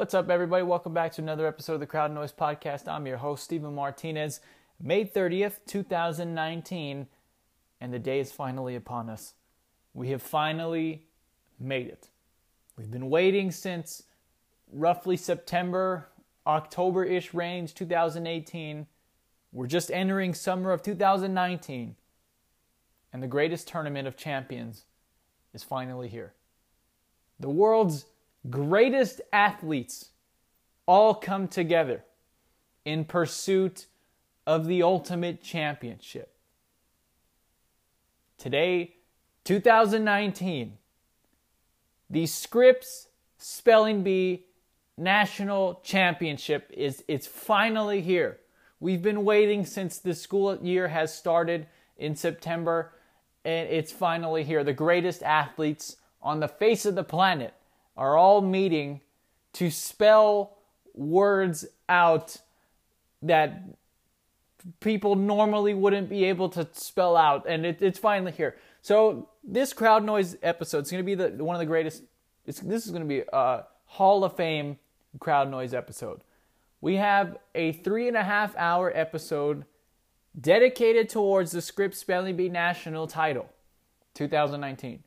What's up, everybody? Welcome back to another episode of the Crowd Noise Podcast. I'm your host, Stephen Martinez. May 30th, 2019, and the day is finally upon us. We have finally made it. We've been waiting since roughly September, October ish range 2018. We're just entering summer of 2019, and the greatest tournament of champions is finally here. The world's greatest athletes all come together in pursuit of the ultimate championship. Today, 2019, the Scripps Spelling Bee National Championship is it's finally here. We've been waiting since the school year has started in September and it's finally here. The greatest athletes on the face of the planet are all meeting to spell words out that people normally wouldn't be able to spell out, and it, it's finally here. So this crowd noise episode is going to be the one of the greatest. this is going to be a Hall of Fame crowd noise episode. We have a three and a half hour episode dedicated towards the Scripps Spelling Bee National title, 2019.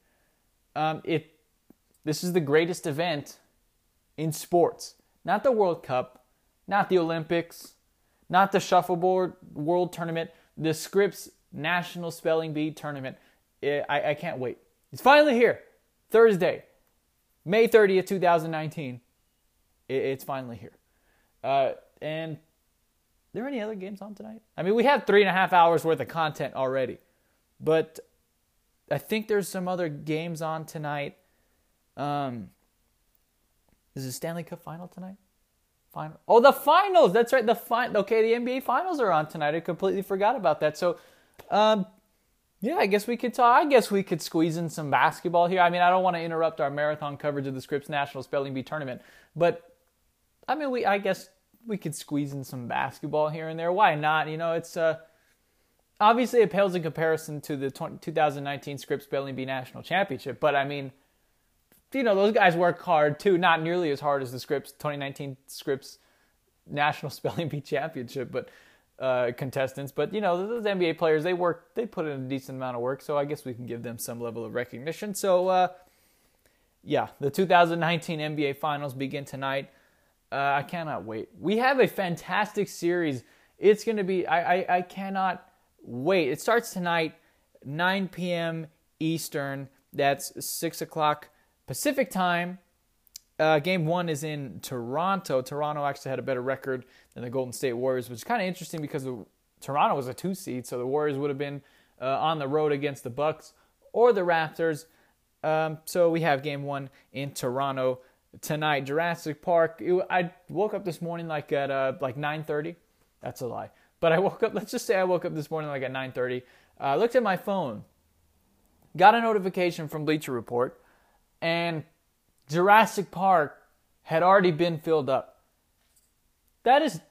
Um, it this is the greatest event in sports, not the World Cup, not the Olympics, not the Shuffleboard World Tournament, the Scripps National Spelling Bee Tournament. I, I can't wait. It's finally here. Thursday, May 30th, 2019. it's finally here. Uh, and there any other games on tonight? I mean, we have three and a half hours worth of content already, but I think there's some other games on tonight. Um, is the Stanley Cup final tonight? Final. Oh, the finals. That's right. The fin. Okay, the NBA finals are on tonight. I completely forgot about that. So, um, yeah, I guess we could talk. I guess we could squeeze in some basketball here. I mean, I don't want to interrupt our marathon coverage of the Scripps National Spelling Bee tournament, but I mean, we. I guess we could squeeze in some basketball here and there. Why not? You know, it's uh, obviously it pales in comparison to the 20, 2019 Scripps Spelling Bee National Championship, but I mean you know, those guys work hard too, not nearly as hard as the Scripps 2019 Scripps National Spelling Bee Championship, but uh, contestants. But you know, those NBA players, they work, they put in a decent amount of work, so I guess we can give them some level of recognition. So, uh, yeah, the 2019 NBA Finals begin tonight. Uh, I cannot wait. We have a fantastic series. It's going to be. I, I I cannot wait. It starts tonight, 9 p.m. Eastern. That's six o'clock Pacific time, uh, game one is in Toronto. Toronto actually had a better record than the Golden State Warriors, which is kind of interesting because the, Toronto was a two seed, so the Warriors would have been uh, on the road against the Bucks or the Raptors. Um, so we have game one in Toronto tonight. Jurassic Park. It, I woke up this morning like at uh, like 9:30. That's a lie. But I woke up. Let's just say I woke up this morning like at 9:30. I uh, looked at my phone, got a notification from Bleacher Report and Jurassic Park had already been filled up. That is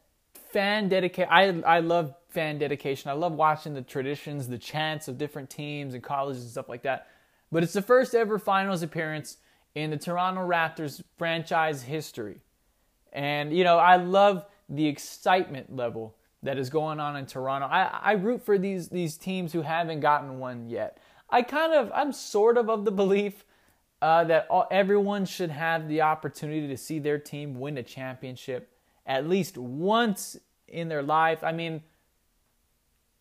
fan dedication. I I love fan dedication. I love watching the traditions, the chants of different teams and colleges and stuff like that. But it's the first ever finals appearance in the Toronto Raptors franchise history. And you know, I love the excitement level that is going on in Toronto. I, I root for these these teams who haven't gotten one yet. I kind of I'm sort of of the belief uh, that all, everyone should have the opportunity to see their team win a championship at least once in their life. I mean,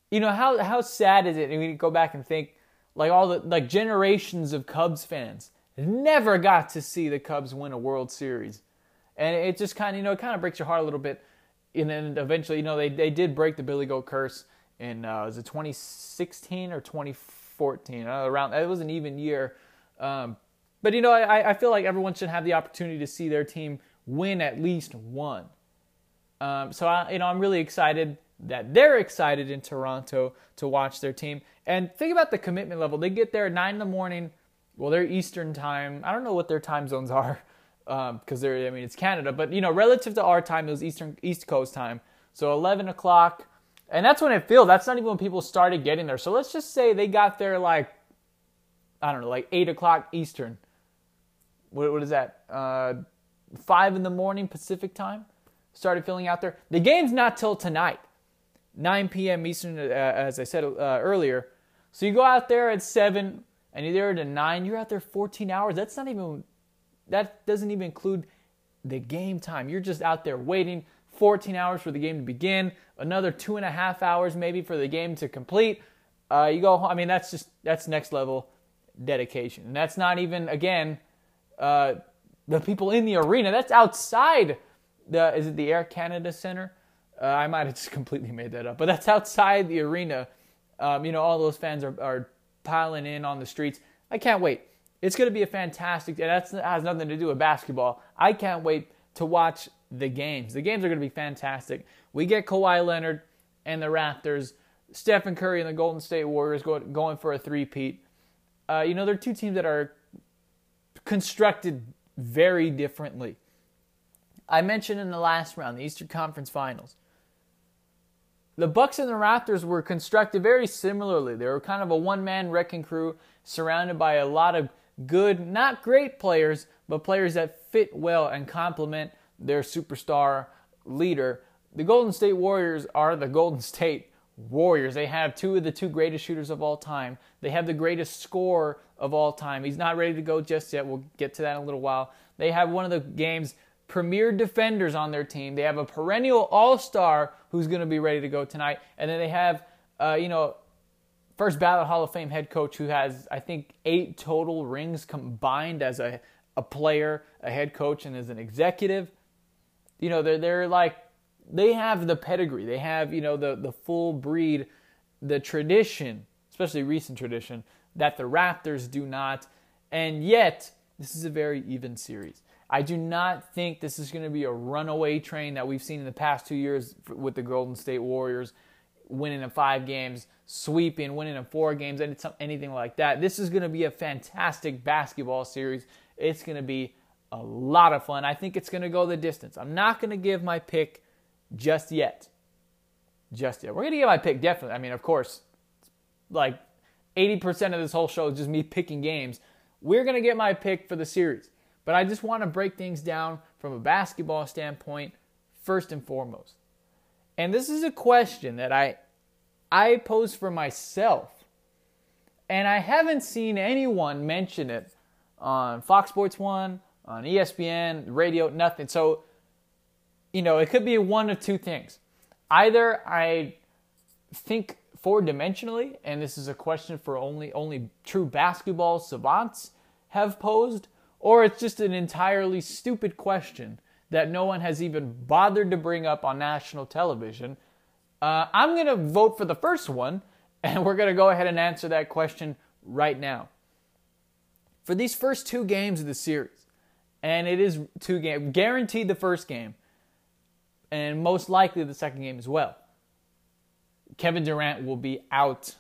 you know how how sad is it? And we go back and think like all the like generations of Cubs fans never got to see the Cubs win a World Series, and it just kind of you know it kind of breaks your heart a little bit. And then eventually, you know, they they did break the Billy Goat curse in uh, was it 2016 or 2014? Uh, around it was an even year. Um, but you know, I, I feel like everyone should have the opportunity to see their team win at least one. Um, so I, you know, I'm really excited that they're excited in Toronto to watch their team. And think about the commitment level. They get there at nine in the morning. Well, they're Eastern time. I don't know what their time zones are because um, they're. I mean, it's Canada, but you know, relative to our time, it was Eastern East Coast time. So 11 o'clock, and that's when it feels. That's not even when people started getting there. So let's just say they got there like I don't know, like eight o'clock Eastern what, what is that? Uh, 5 in the morning Pacific time. Started filling out there. The game's not till tonight, 9 p.m. Eastern, uh, as I said uh, earlier. So you go out there at 7 and you're there to 9. You're out there 14 hours. That's not even, that doesn't even include the game time. You're just out there waiting 14 hours for the game to begin, another two and a half hours maybe for the game to complete. Uh, you go, I mean, that's just, that's next level dedication. And that's not even, again, uh, the people in the arena. That's outside the, is it the Air Canada Center? Uh, I might have just completely made that up, but that's outside the arena. Um, you know, all those fans are, are piling in on the streets. I can't wait. It's going to be a fantastic, and that has nothing to do with basketball. I can't wait to watch the games. The games are going to be fantastic. We get Kawhi Leonard and the Raptors, Stephen Curry and the Golden State Warriors going, going for a three-peat. Uh, you know, they're two teams that are constructed very differently. I mentioned in the last round, the Eastern Conference Finals. The Bucks and the Raptors were constructed very similarly. They were kind of a one-man wrecking crew surrounded by a lot of good, not great players, but players that fit well and complement their superstar leader. The Golden State Warriors are the Golden State Warriors. They have two of the two greatest shooters of all time. They have the greatest scorer of all time. He's not ready to go just yet. We'll get to that in a little while. They have one of the game's premier defenders on their team. They have a perennial all-star who's going to be ready to go tonight, and then they have, uh, you know, first ballot Hall of Fame head coach who has, I think, eight total rings combined as a a player, a head coach, and as an executive. You know, they're they're like they have the pedigree. They have, you know, the, the full breed, the tradition, especially recent tradition, that the Raptors do not. And yet, this is a very even series. I do not think this is going to be a runaway train that we've seen in the past two years with the Golden State Warriors winning in five games, sweeping, winning in four games, anything like that. This is going to be a fantastic basketball series. It's going to be a lot of fun. I think it's going to go the distance. I'm not going to give my pick just yet. Just yet. We're going to get my pick, definitely. I mean, of course, like 80% of this whole show is just me picking games. We're going to get my pick for the series. But I just want to break things down from a basketball standpoint, first and foremost. And this is a question that I, I pose for myself. And I haven't seen anyone mention it on Fox Sports 1, on ESPN, radio, nothing. So you know, it could be one of two things. Either I think four dimensionally, and this is a question for only only true basketball savants have posed, or it's just an entirely stupid question that no one has even bothered to bring up on national television. Uh, I'm going to vote for the first one, and we're going to go ahead and answer that question right now. For these first two games of the series, and it is two games, guaranteed the first game, and most likely the second game as well. Kevin Durant will be out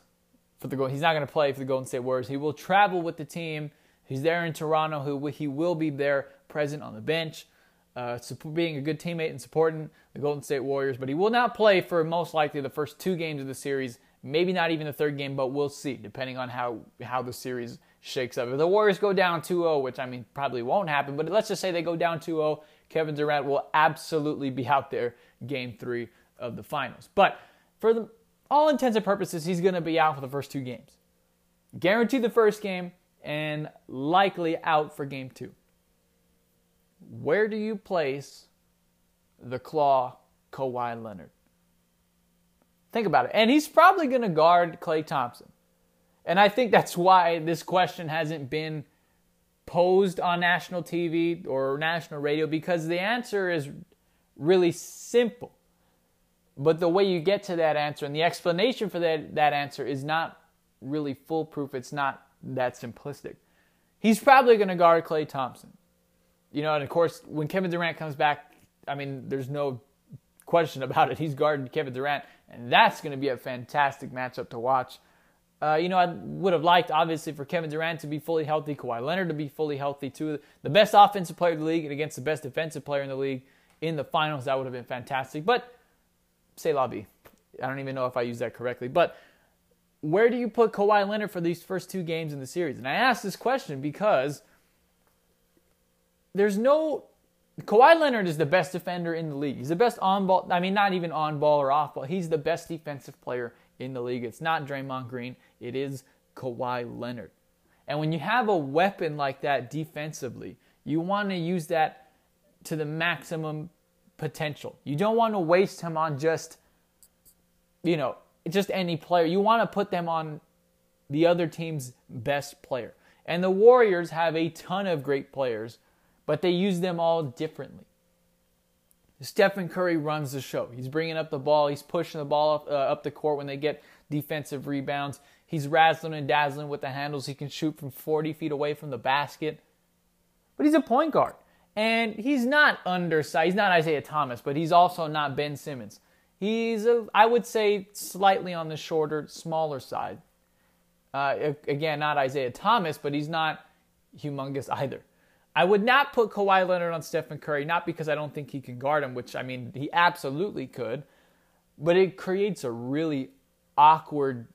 for the. He's not going to play for the Golden State Warriors. He will travel with the team. He's there in Toronto. He will be there present on the bench, uh, being a good teammate and supporting the Golden State Warriors. But he will not play for most likely the first two games of the series. Maybe not even the third game, but we'll see, depending on how how the series shakes up. If the Warriors go down 2-0, which I mean probably won't happen, but let's just say they go down 2-0, Kevin Durant will absolutely be out there game three of the finals. But for the, all intents and purposes, he's going to be out for the first two games. Guaranteed the first game and likely out for game two. Where do you place the claw Kawhi Leonard? Think about it. And he's probably going to guard Klay Thompson. And I think that's why this question hasn't been posed on national TV or national radio because the answer is really simple. But the way you get to that answer and the explanation for that, that answer is not really foolproof. It's not that simplistic. He's probably going to guard Klay Thompson. You know, and of course, when Kevin Durant comes back, I mean, there's no question about it. He's guarding Kevin Durant, and that's going to be a fantastic matchup to watch. Uh, you know, I would have liked, obviously, for Kevin Durant to be fully healthy, Kawhi Leonard to be fully healthy, too. The best offensive player in the league and against the best defensive player in the league in the finals, that would have been fantastic. But, say lobby. I don't even know if I used that correctly. But where do you put Kawhi Leonard for these first two games in the series? And I ask this question because there's no Kawhi Leonard is the best defender in the league. He's the best on ball. I mean, not even on ball or off ball. He's the best defensive player in the league. It's not Draymond Green. It is Kawhi Leonard. And when you have a weapon like that defensively, you want to use that to the maximum potential. You don't want to waste him on just, you know, just any player. You want to put them on the other team's best player. And the Warriors have a ton of great players, but they use them all differently. Stephen Curry runs the show. He's bringing up the ball. He's pushing the ball up, uh, up the court when they get defensive rebounds. He's razzling and dazzling with the handles. He can shoot from 40 feet away from the basket. But he's a point guard. And he's not undersized. He's not Isaiah Thomas, but he's also not Ben Simmons. He's, a, I would say, slightly on the shorter, smaller side. Uh, again, not Isaiah Thomas, but he's not humongous either. I would not put Kawhi Leonard on Stephen Curry, not because I don't think he can guard him, which I mean, he absolutely could, but it creates a really awkward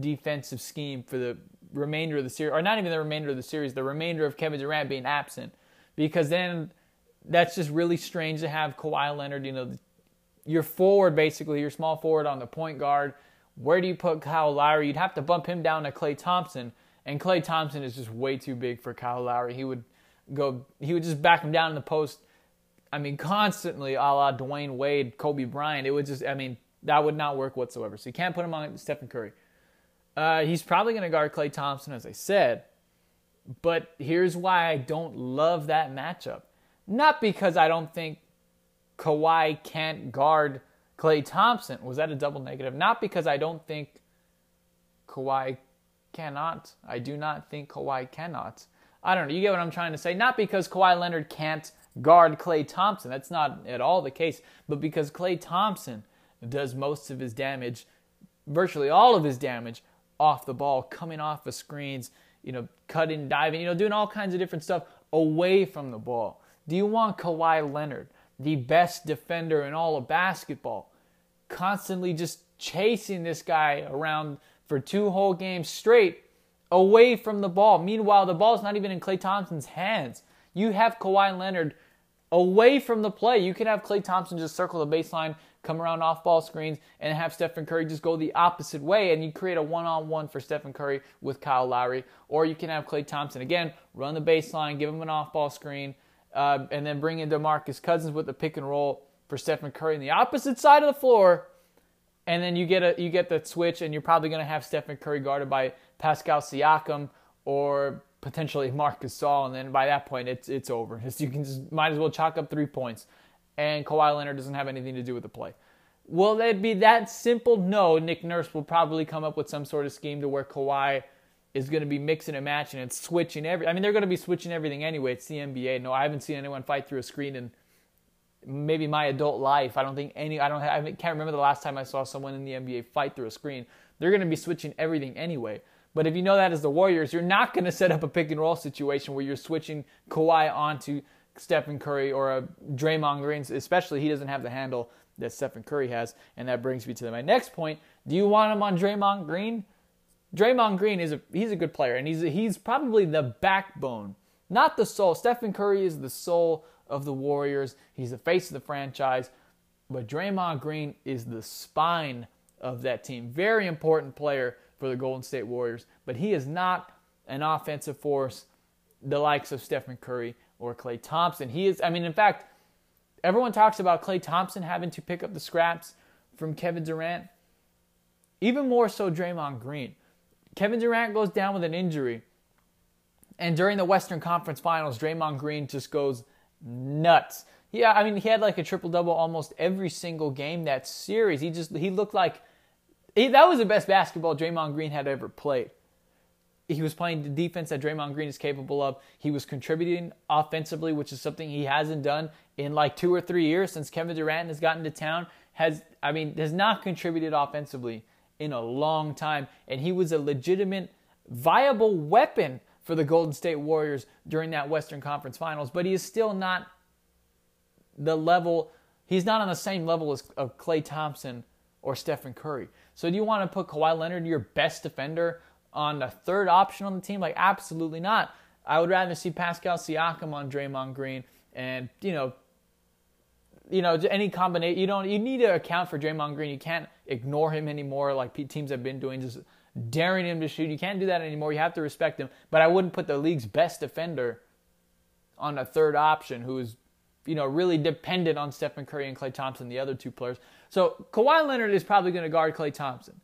defensive scheme for the remainder of the series, or not even the remainder of the series, the remainder of Kevin Durant being absent, because then that's just really strange to have Kawhi Leonard, you know, your forward basically, your small forward on the point guard where do you put Kyle Lowry? You'd have to bump him down to Klay Thompson, and Klay Thompson is just way too big for Kyle Lowry. He would go, he would just back him down in the post. I mean, constantly, a la Dwyane Wade, Kobe Bryant. It would just, I mean, that would not work whatsoever. So you can't put him on Stephen Curry. Uh, he's probably going to guard Klay Thompson, as I said. But here's why I don't love that matchup. Not because I don't think Kawhi can't guard Klay Thompson, was that a double negative? Not because I don't think Kawhi cannot. I do not think Kawhi cannot. I don't know. You get what I'm trying to say? Not because Kawhi Leonard can't guard Klay Thompson. That's not at all the case. But because Klay Thompson does most of his damage, virtually all of his damage, off the ball, coming off the screens, you know, cutting, diving, you know, doing all kinds of different stuff away from the ball. Do you want Kawhi Leonard the best defender in all of basketball, constantly just chasing this guy around for two whole games straight away from the ball. Meanwhile, the ball's not even in Klay Thompson's hands. You have Kawhi Leonard away from the play. You can have Klay Thompson just circle the baseline, come around off ball screens, and have Stephen Curry just go the opposite way, and you create a one on one for Stephen Curry with Kyle Lowry. Or you can have Klay Thompson again run the baseline, give him an off ball screen, uh, and then bring in DeMarcus Cousins with the pick and roll for Stephen Curry on the opposite side of the floor. And then you get a you get the switch, and you're probably going to have Stephen Curry guarded by Pascal Siakam or potentially Marcus Gasol, and then by that point it's it's over. You can just might as well chalk up three points, and Kawhi Leonard doesn't have anything to do with the play. Will it be that simple? No. Nick Nurse will probably come up with some sort of scheme to where Kawhi is going to be mixing and matching and switching every. I mean, they're going to be switching everything anyway. It's the NBA. No, I haven't seen anyone fight through a screen in maybe my adult life. I don't think any. I don't. I can't remember the last time I saw someone in the NBA fight through a screen. They're going to be switching everything anyway. But if you know that as the Warriors, you're not going to set up a pick and roll situation where you're switching Kawhi onto Stephen Curry or a Draymond Green, especially he doesn't have the handle that Stephen Curry has. And that brings me to my next point. Do you want him on Draymond Green? Draymond Green is a he's a good player, and he's he's probably the backbone, not the soul. Stephen Curry is the soul of the Warriors. He's the face of the franchise, but Draymond Green is the spine of that team. Very important player for the Golden State Warriors, but he is not an offensive force the likes of Stephen Curry or Klay Thompson. He is. I mean, in fact, everyone talks about Klay Thompson having to pick up the scraps from Kevin Durant. Even more so, Draymond Green. Kevin Durant goes down with an injury. And during the Western Conference Finals, Draymond Green just goes nuts. Yeah, I mean, he had like a triple double almost every single game that series. He just he looked like he, that was the best basketball Draymond Green had ever played. He was playing the defense that Draymond Green is capable of. He was contributing offensively, which is something he hasn't done in like two or three years since Kevin Durant has gotten to town. Has I mean, has not contributed offensively in a long time, and he was a legitimate, viable weapon for the Golden State Warriors during that Western Conference Finals. But he is still not the level. He's not on the same level as of Klay Thompson or Stephen Curry. So do you want to put Kawhi Leonard, your best defender, on the third option on the team? Like absolutely not. I would rather see Pascal Siakam on Draymond Green and you know, you know, any combination. You don't. You need to account for Draymond Green. You can't ignore him anymore, like teams have been doing, just daring him to shoot. You can't do that anymore. You have to respect him. But I wouldn't put the league's best defender on a third option who is, you know, really dependent on Stephen Curry and Klay Thompson, the other two players. So Kawhi Leonard is probably going to guard Klay Thompson.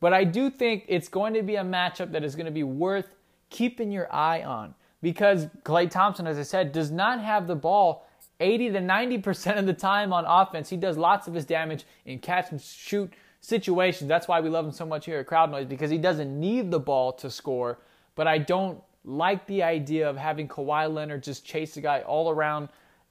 But I do think it's going to be a matchup that is going to be worth keeping your eye on because Klay Thompson, as I said, does not have the ball 80 to 90% of the time on offense. He does lots of his damage in catch and shoot situations. That's why we love him so much here at Crowd Noise because he doesn't need the ball to score. But I don't like the idea of having Kawhi Leonard just chase a guy all around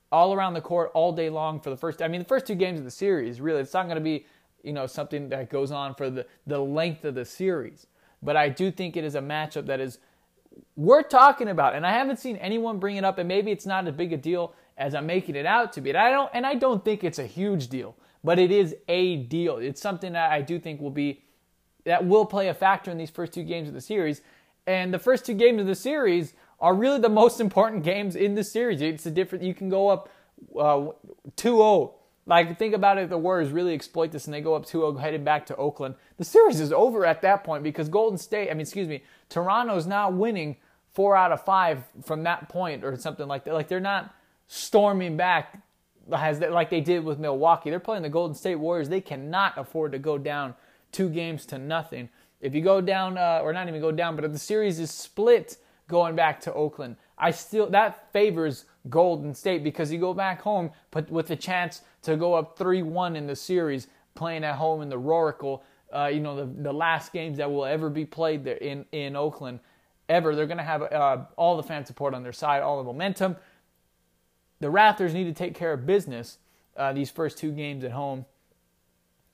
all around the court all day long for the first I mean the first two games of the series, really. It's not going to be, you know, something that goes on for the the length of the series. But I do think it is a matchup that is worth talking about. And I haven't seen anyone bring it up and maybe it's not as big a deal as I'm making it out to be. And I don't and I don't think it's a huge deal, but it is a deal. It's something that I do think will be that will play a factor in these first two games of the series. And the first two games of the series are really the most important games in the series. It's a different. You can go up uh, 2-0. Like think about it, the Warriors really exploit this and they go up 2-0 heading back to Oakland. The series is over at that point because Golden State, I mean, excuse me, Toronto's not winning four out of five from that point or something like that. Like they're not storming back as they, like they did with Milwaukee. They're playing the Golden State Warriors. They cannot afford to go down two games to nothing. If you go down, uh, or not even go down, but if the series is split going back to Oakland, I still that favors Golden State because you go back home, but with the chance to go up three-one in the series, playing at home in the Roaracle. Uh, you know the the last games that will ever be played there in in Oakland, ever. They're going to have uh, all the fan support on their side, all the momentum the Raptors need to take care of business uh, these first two games at home.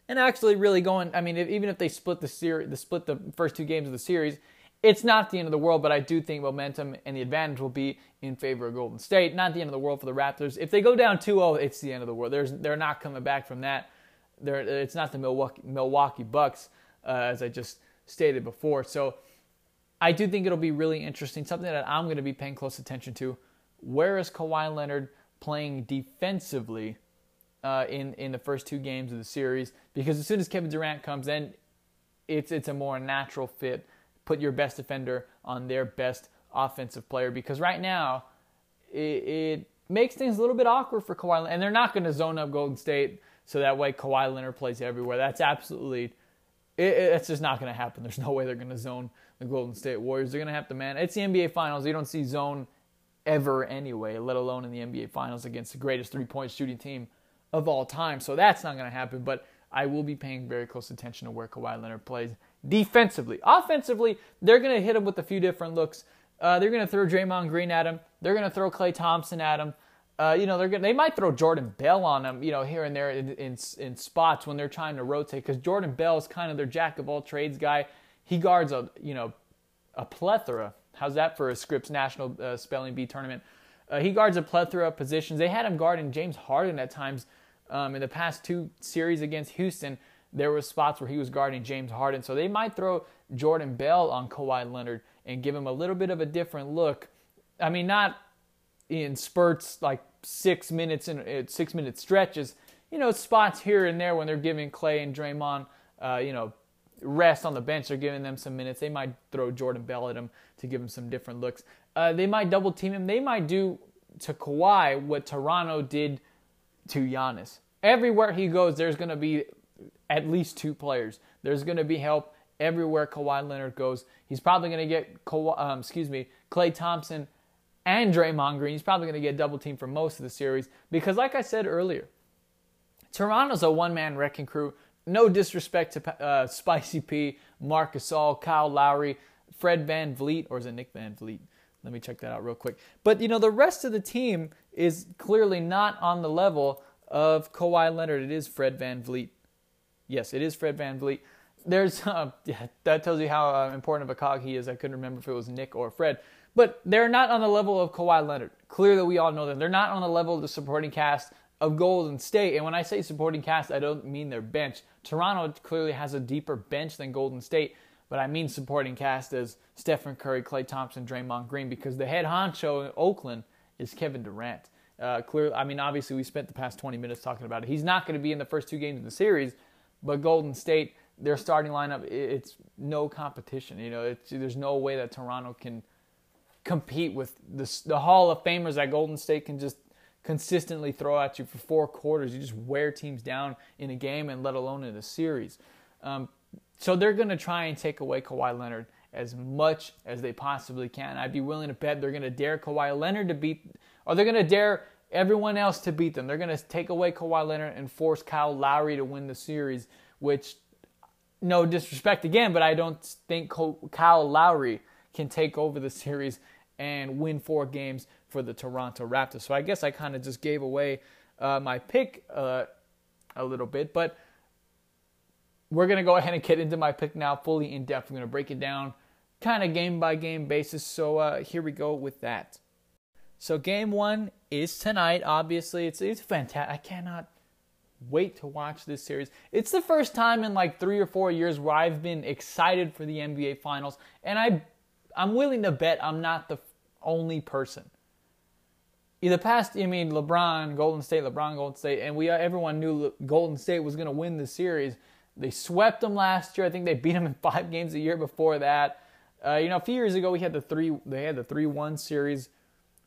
And actually, really going. I mean, if, even if they split the series, the split the first two games of the series, it's not the end of the world. But I do think momentum and the advantage will be in favor of Golden State. Not the end of the world for the Raptors. If they go down 2-0, it's the end of the world. There's, they're not coming back from that. They're, it's not the Milwaukee, Milwaukee Bucks, uh, as I just stated before. So I do think it'll be really interesting. Something that I'm going to be paying close attention to where is Kawhi Leonard playing defensively uh, in in the first two games of the series? Because as soon as Kevin Durant comes in, it's it's a more natural fit. Put your best defender on their best offensive player because right now it, it makes things a little bit awkward for Kawhi, Leonard. and they're not going to zone up Golden State so that way Kawhi Leonard plays everywhere. That's absolutely it, it's just not going to happen. There's no way they're going to zone the Golden State Warriors. They're going to have to man. It's the NBA Finals. You don't see zone ever anyway, let alone in the NBA Finals against the greatest three point shooting team of all time. So that's not going to happen. But I will be paying very close attention to where Kawhi Leonard plays defensively. Offensively, they're going to hit him with a few different looks. Uh, they're going to throw Draymond Green at him. They're going to throw Klay Thompson at him. Uh, you know, they're gonna, they might throw Jordan Bell on him, you know, here and there in, in, in spots when they're trying to rotate because Jordan Bell is kind of their jack of all trades guy. He guards a, you know, a plethora How's that for a Scripps National uh, Spelling Bee tournament? Uh, he guards a plethora of positions. They had him guarding James Harden at times um, in the past two series against Houston. There were spots where he was guarding James Harden, so they might throw Jordan Bell on Kawhi Leonard and give him a little bit of a different look. I mean, not in spurts like six minutes and uh, six minute stretches. You know, spots here and there when they're giving Klay and Draymond, uh, you know, rest on the bench. They're giving them some minutes. They might throw Jordan Bell at him to give him some different looks. Uh, they might double team him. They might do to Kawhi what Toronto did to Giannis. Everywhere he goes, there's going to be at least two players. There's going to be help everywhere Kawhi Leonard goes. He's probably going to get Kawhi, um, excuse me, Klay Thompson and Draymond Green. He's probably going to get double team for most of the series because, like I said earlier, Toronto's a one man wrecking crew. No disrespect to uh, Spicy P, Marc Gasol, Kyle Lowry, Fred Van VanVleet, or is it Nick Van VanVleet? Let me check that out real quick. But, you know, the rest of the team is clearly not on the level of Kawhi Leonard. It is Fred Van VanVleet. Yes, it is Fred VanVleet. There's, uh, yeah, that tells you how uh, important of a cog he is. I couldn't remember if it was Nick or Fred. But they're not on the level of Kawhi Leonard. Clearly, we all know them. They're not on the level of the supporting cast of Golden State. And when I say supporting cast, I don't mean their bench. Toronto clearly has a deeper bench than Golden State, but I mean supporting cast as Stephen Curry, Klay Thompson, Draymond Green, because the head honcho in Oakland is Kevin Durant. Uh, clear. I mean, obviously, we spent the past 20 minutes talking about it. He's not going to be in the first two games of the series, but Golden State, their starting lineup, it's no competition. You know, there's no way that Toronto can compete with the, the Hall of Famers that Golden State can just consistently throw at you for four quarters. You just wear teams down in a game and let alone in a series. Um, so they're going to try and take away Kawhi Leonard as much as they possibly can. I'd be willing to bet they're going to dare Kawhi Leonard to beat, or they're going to dare everyone else to beat them. They're going to take away Kawhi Leonard and force Kyle Lowry to win the series, which, no disrespect again, but I don't think Kyle Lowry can take over the series and win four games for the Toronto Raptors. So I guess I kind of just gave away uh, my pick uh, a little bit, but we're going to go ahead and get into my pick now fully in depth. I'm going to break it down kind of game by game basis. So uh, here we go with that. So game one is tonight. Obviously, it's it's fantastic. I cannot wait to watch this series. It's the first time in like three or four years where I've been excited for the NBA Finals, and I I'm willing to bet I'm not the only person. In the past, I mean, LeBron, Golden State, LeBron, Golden State, and we everyone knew Golden State was going to win the series. They swept them last year. I think they beat them in five games a year before that. Uh, you know, a few years ago we had the three. They had the three-one series,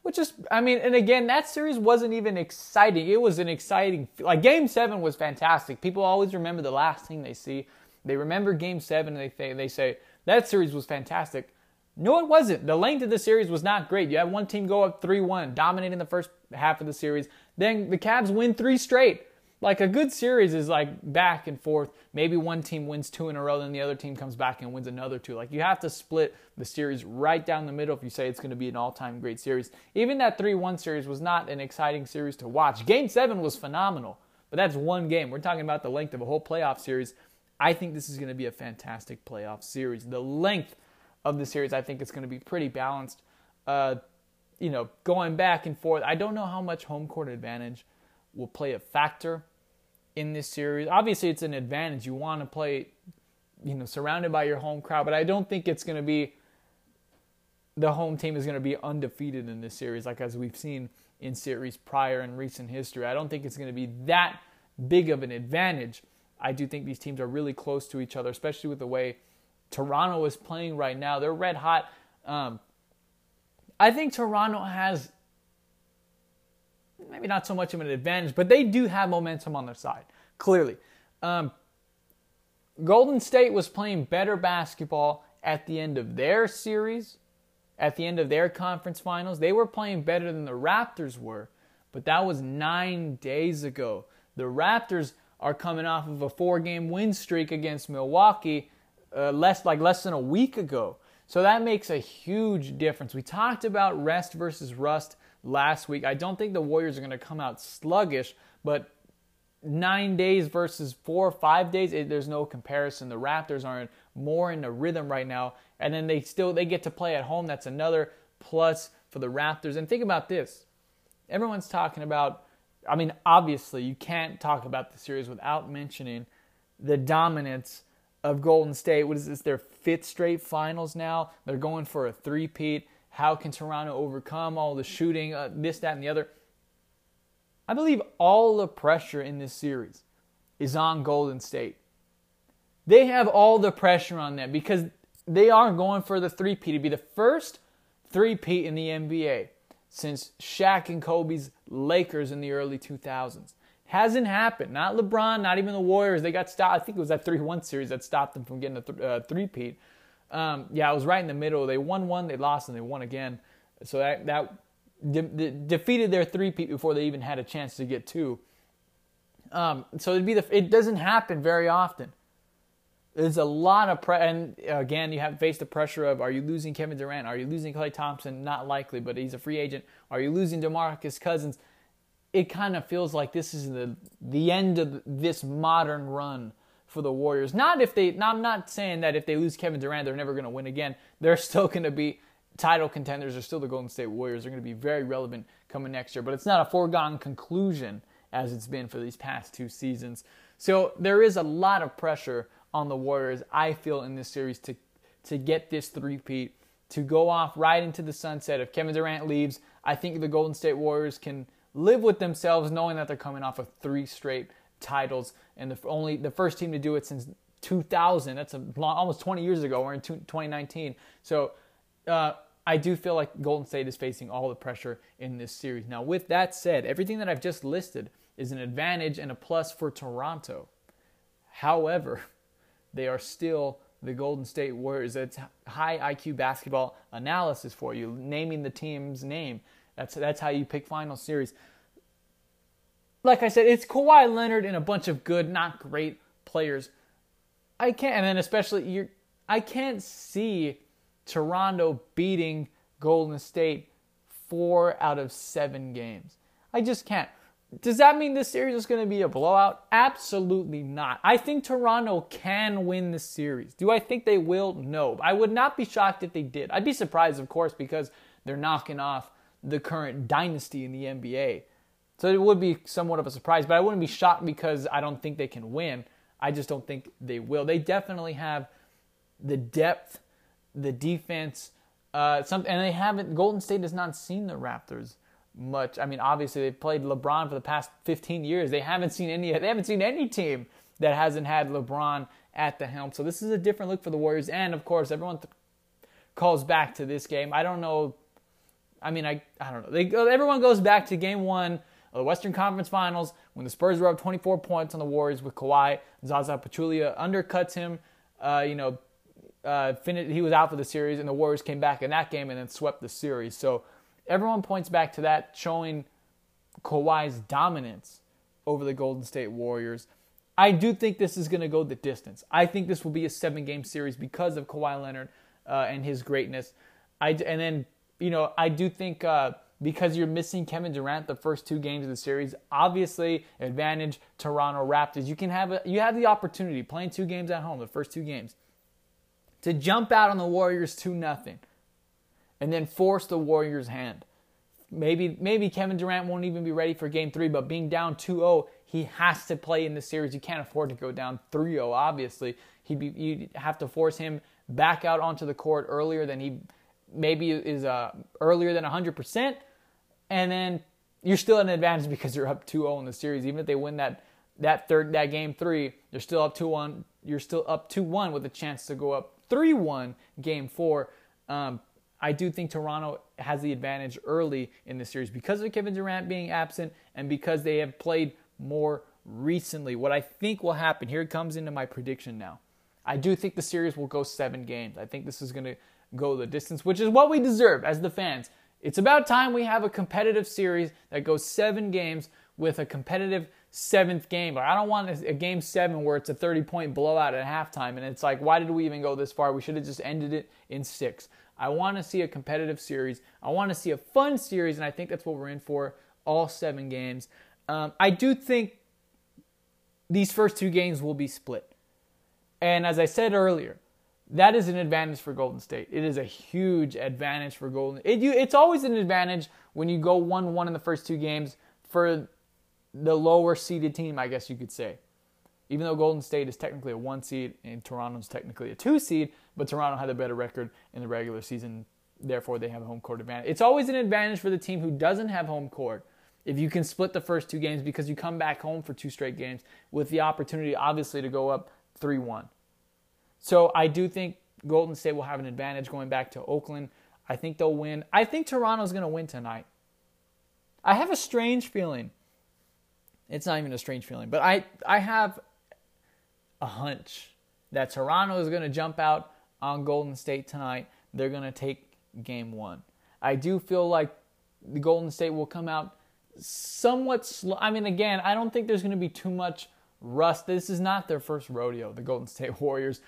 which is, I mean, and again, that series wasn't even exciting. It was an exciting, like Game Seven was fantastic. People always remember the last thing they see. They remember Game Seven, and they they say that series was fantastic. No, it wasn't. The length of the series was not great. You had one team go up 3 1, dominating the first half of the series. Then the Cavs win three straight. Like a good series is like back and forth. Maybe one team wins two in a row, then the other team comes back and wins another two. Like you have to split the series right down the middle if you say it's going to be an all time great series. Even that 3 1 series was not an exciting series to watch. Game 7 was phenomenal, but that's one game. We're talking about the length of a whole playoff series. I think this is going to be a fantastic playoff series. The length of the series. I think it's going to be pretty balanced. Uh, you know, going back and forth. I don't know how much home court advantage will play a factor in this series. Obviously, it's an advantage. You want to play, you know, surrounded by your home crowd, but I don't think it's going to be the home team is going to be undefeated in this series, like as we've seen in series prior in recent history. I don't think it's going to be that big of an advantage. I do think these teams are really close to each other, especially with the way Toronto is playing right now. They're red hot. Um, I think Toronto has maybe not so much of an advantage, but they do have momentum on their side, clearly. Um, Golden State was playing better basketball at the end of their series, at the end of their conference finals. They were playing better than the Raptors were, but that was nine days ago. The Raptors are coming off of a four game win streak against Milwaukee uh, less like less than a week ago. So that makes a huge difference. We talked about rest versus rust last week. I don't think the Warriors are going to come out sluggish, but nine days versus four or five days, it, there's no comparison. The Raptors are more in a rhythm right now, and then they still they get to play at home. That's another plus for the Raptors. And think about this: everyone's talking about. I mean, obviously, you can't talk about the series without mentioning the dominance of Golden State. What is this? Their fifth straight finals now. They're going for a three-peat. How can Toronto overcome all the shooting, uh, this, that, and the other? I believe all the pressure in this series is on Golden State. They have all the pressure on them because they are going for the three-peat to be the first three-peat in the NBA since Shaq and Kobe's Lakers in the early 2000s. Hasn't happened. Not LeBron, not even the Warriors. They got stopped. I think it was that 3 1 series that stopped them from getting a th- uh, three-peat. Um, yeah, I was right in the middle. They won one, they lost, and they won again. So that, that de- de- defeated their three-peat before they even had a chance to get two. Um, so it'd be the, it doesn't happen very often. There's a lot of and again, you have to face the pressure of: Are you losing Kevin Durant? Are you losing Klay Thompson? Not likely, but he's a free agent. Are you losing DeMarcus Cousins? it kind of feels like this is the the end of this modern run for the Warriors. Not if they. Now I'm not saying that if they lose Kevin Durant, they're never going to win again. They're still going to be title contenders. They're still the Golden State Warriors. They're going to be very relevant coming next year. But it's not a foregone conclusion as it's been for these past two seasons. So there is a lot of pressure on the Warriors. I feel in this series to to get this three-peat, to go off right into the sunset. If Kevin Durant leaves, I think the Golden State Warriors can live with themselves knowing that they're coming off of three straight titles and the only the first team to do it since 2000. That's a long, almost 20 years ago. We're in 2019. So uh, I do feel like Golden State is facing all the pressure in this series. Now, with that said, everything that I've just listed is an advantage and a plus for Toronto. However, they are still the Golden State Warriors. It's high IQ basketball analysis for you, naming the team's name. That's that's how you pick final series. Like I said, it's Kawhi Leonard and a bunch of good, not great players. I can't, and then especially you I can't see Toronto beating Golden State four out of seven games. I just can't. Does that mean this series is going to be a blowout? Absolutely not. I think Toronto can win the series. Do I think they will? No. I would not be shocked if they did. I'd be surprised, of course, because they're knocking off the current dynasty in the NBA. So it would be somewhat of a surprise, but I wouldn't be shocked because I don't think they can win. I just don't think they will. They definitely have the depth, the defense, uh, some, and they haven't. Golden State has not seen the Raptors much. I mean, obviously they've played LeBron for the past 15 years. They haven't seen any. They haven't seen any team that hasn't had LeBron at the helm. So this is a different look for the Warriors. And of course, everyone th- calls back to this game. I don't know. I mean, I I don't know. They, everyone goes back to Game One the Western Conference Finals when the Spurs were up 24 points on the Warriors with Kawhi. Zaza Pachulia undercuts him. Uh, you know, uh, finished, he was out for the series, and the Warriors came back in that game and then swept the series. So everyone points back to that, showing Kawhi's dominance over the Golden State Warriors. I do think this is going to go the distance. I think this will be a seven game series because of Kawhi Leonard uh, and his greatness. I, and then, you know, I do think uh, because you're missing Kevin Durant the first two games of the series, obviously advantage Toronto Raptors. You can have a, you have the opportunity playing two games at home, the first two games, to jump out on the Warriors 2 nothing and then force the Warriors' hand. Maybe maybe Kevin Durant won't even be ready for game 3, but being down 2-0, he has to play in the series. You can't afford to go down 3-0 obviously. He'd be you have to force him back out onto the court earlier than he maybe is uh, earlier than 100% and then you're still an advantage because you're up 2-0 in the series even if they win that that third that game 3, you're still up 2-1. You're still up 2-1 with a chance to go up 3-1 game 4. Um, I do think Toronto has the advantage early in the series because of Kevin Durant being absent and because they have played more recently. What I think will happen, here comes into my prediction now. I do think the series will go seven games. I think this is going to go the distance, which is what we deserve as the fans. It's about time we have a competitive series that goes seven games with a competitive seventh game. But I don't want a game seven where it's a 30 point blowout at halftime and it's like, why did we even go this far? We should have just ended it in six. I want to see a competitive series. I want to see a fun series, and I think that's what we're in for all seven games. Um, I do think these first two games will be split. And as I said earlier, that is an advantage for Golden State. It is a huge advantage for Golden. It, you, it's always an advantage when you go one-one in the first two games for the lower seeded team, I guess you could say even though Golden State is technically a one seed and Toronto's technically a two seed, but Toronto had a better record in the regular season, therefore they have a home court advantage. It's always an advantage for the team who doesn't have home court if you can split the first two games because you come back home for two straight games with the opportunity, obviously, to go up 3 1. So I do think Golden State will have an advantage going back to Oakland. I think they'll win. I think Toronto's going to win tonight. I have a strange feeling. It's not even a strange feeling, but I, I have a hunch that Toronto is going to jump out on Golden State tonight. They're going to take game one. I do feel like the Golden State will come out somewhat slow. I mean, again, I don't think there's going to be too much rust. This is not their first rodeo, the Golden State Warriors.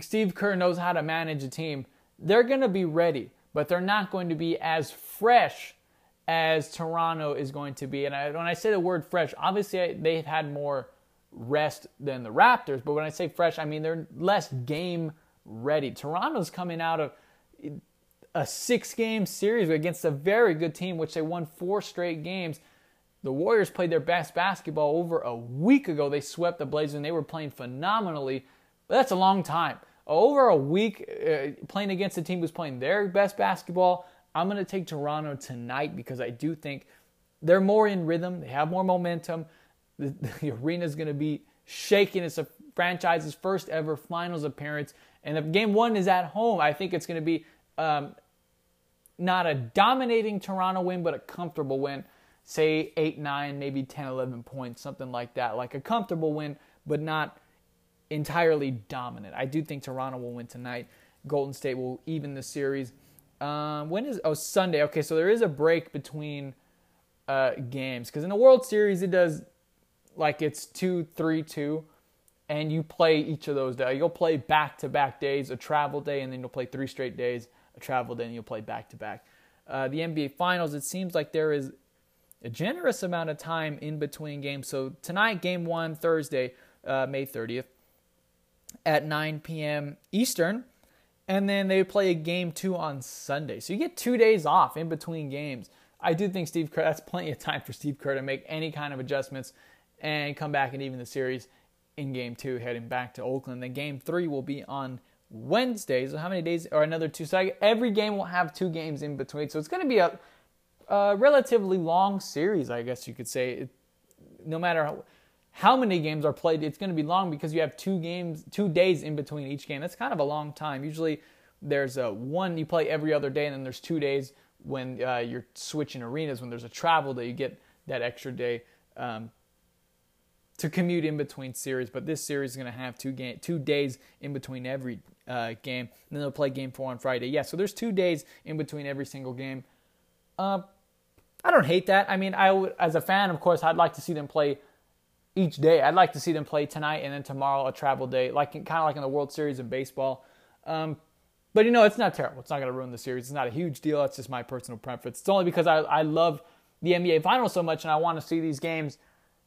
Steve Kerr knows how to manage a team. They're going to be ready, but they're not going to be as fresh as Toronto is going to be. And I, when I say the word fresh, obviously they've had more rest than the Raptors. But when I say fresh, I mean they're less game ready. Toronto's coming out of a six game series against a very good team, which they won four straight games. The Warriors played their best basketball over a week ago. They swept the Blazers and they were playing phenomenally. That's a long time. Over a week uh, playing against a team who's playing their best basketball. I'm going to take Toronto tonight because I do think they're more in rhythm. They have more momentum. The, the arena is going to be shaking. It's a franchise's first ever finals appearance. And if game one is at home, I think it's going to be um, not a dominating Toronto win, but a comfortable win. Say 8, 9, maybe 10, 11 points, something like that. Like a comfortable win, but not entirely dominant. I do think Toronto will win tonight. Golden State will even the series. Um, when is oh Sunday? Okay, so there is a break between uh, games because in the World Series it does like it's two, three, two, and you play each of those days. You'll play back to back days, a travel day, and then you'll play three straight days, a travel day, and you'll play back to back. The NBA Finals, it seems like there is a generous amount of time in between games. So tonight, game one, Thursday, uh, May 30th, at 9 p.m. Eastern, and then they play a game two on Sunday. So you get two days off in between games. I do think Steve Kerr, that's plenty of time for Steve Kerr to make any kind of adjustments and come back and even the series in game two, heading back to Oakland. Then game three will be on Wednesday. So how many days or another two? So every game will have two games in between. So it's going to be a, a, relatively long series, I guess you could say. It, no matter how, how many games are played, it's going to be long because you have two games, two days in between each game. That's kind of a long time. Usually there's a one you play every other day, and then there's two days when uh, you're switching arenas. When there's a travel day, you get that extra day. Um, to commute in between series. But this series is going to have two game, two days in between every uh, game, and then they'll play game four on Friday. Yeah, so there's two days in between every single game. Uh, I don't hate that. I mean, I would, as a fan, of course, I'd like to see them play each day. I'd like to see them play tonight and then tomorrow a travel day, like kind of like in the World Series in baseball. Um, but you know, it's not terrible. It's not going to ruin the series. It's not a huge deal. It's just my personal preference. It's only because I, I love the NBA Finals so much and I want to see these games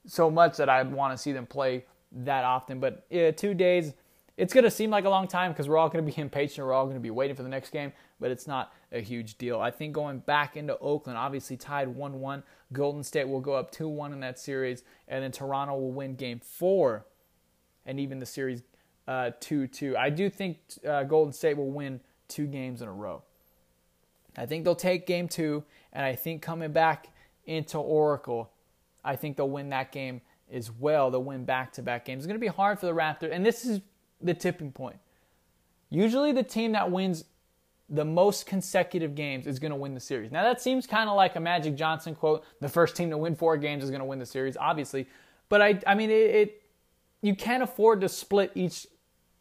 so much that I want to see them play that often. But yeah, two days, it's going to seem like a long time because we're all going to be impatient. We're all going to be waiting for the next game, but it's not a huge deal. I think going back into Oakland, obviously tied 1 1. Golden State will go up 2 1 in that series, and then Toronto will win game four and even the series uh, 2 uh, 2. I do think uh, Golden State will win two games in a row. I think they'll take game two, and I think coming back into Oracle, I think they'll win that game as well. They'll win back to back games. It's going to be hard for the Raptors, and this is the tipping point. Usually, the team that wins the most consecutive games is going to win the series. Now, that seems kind of like a Magic Johnson quote the first team to win four games is going to win the series, obviously. But I, I mean, it, it you can't afford to split each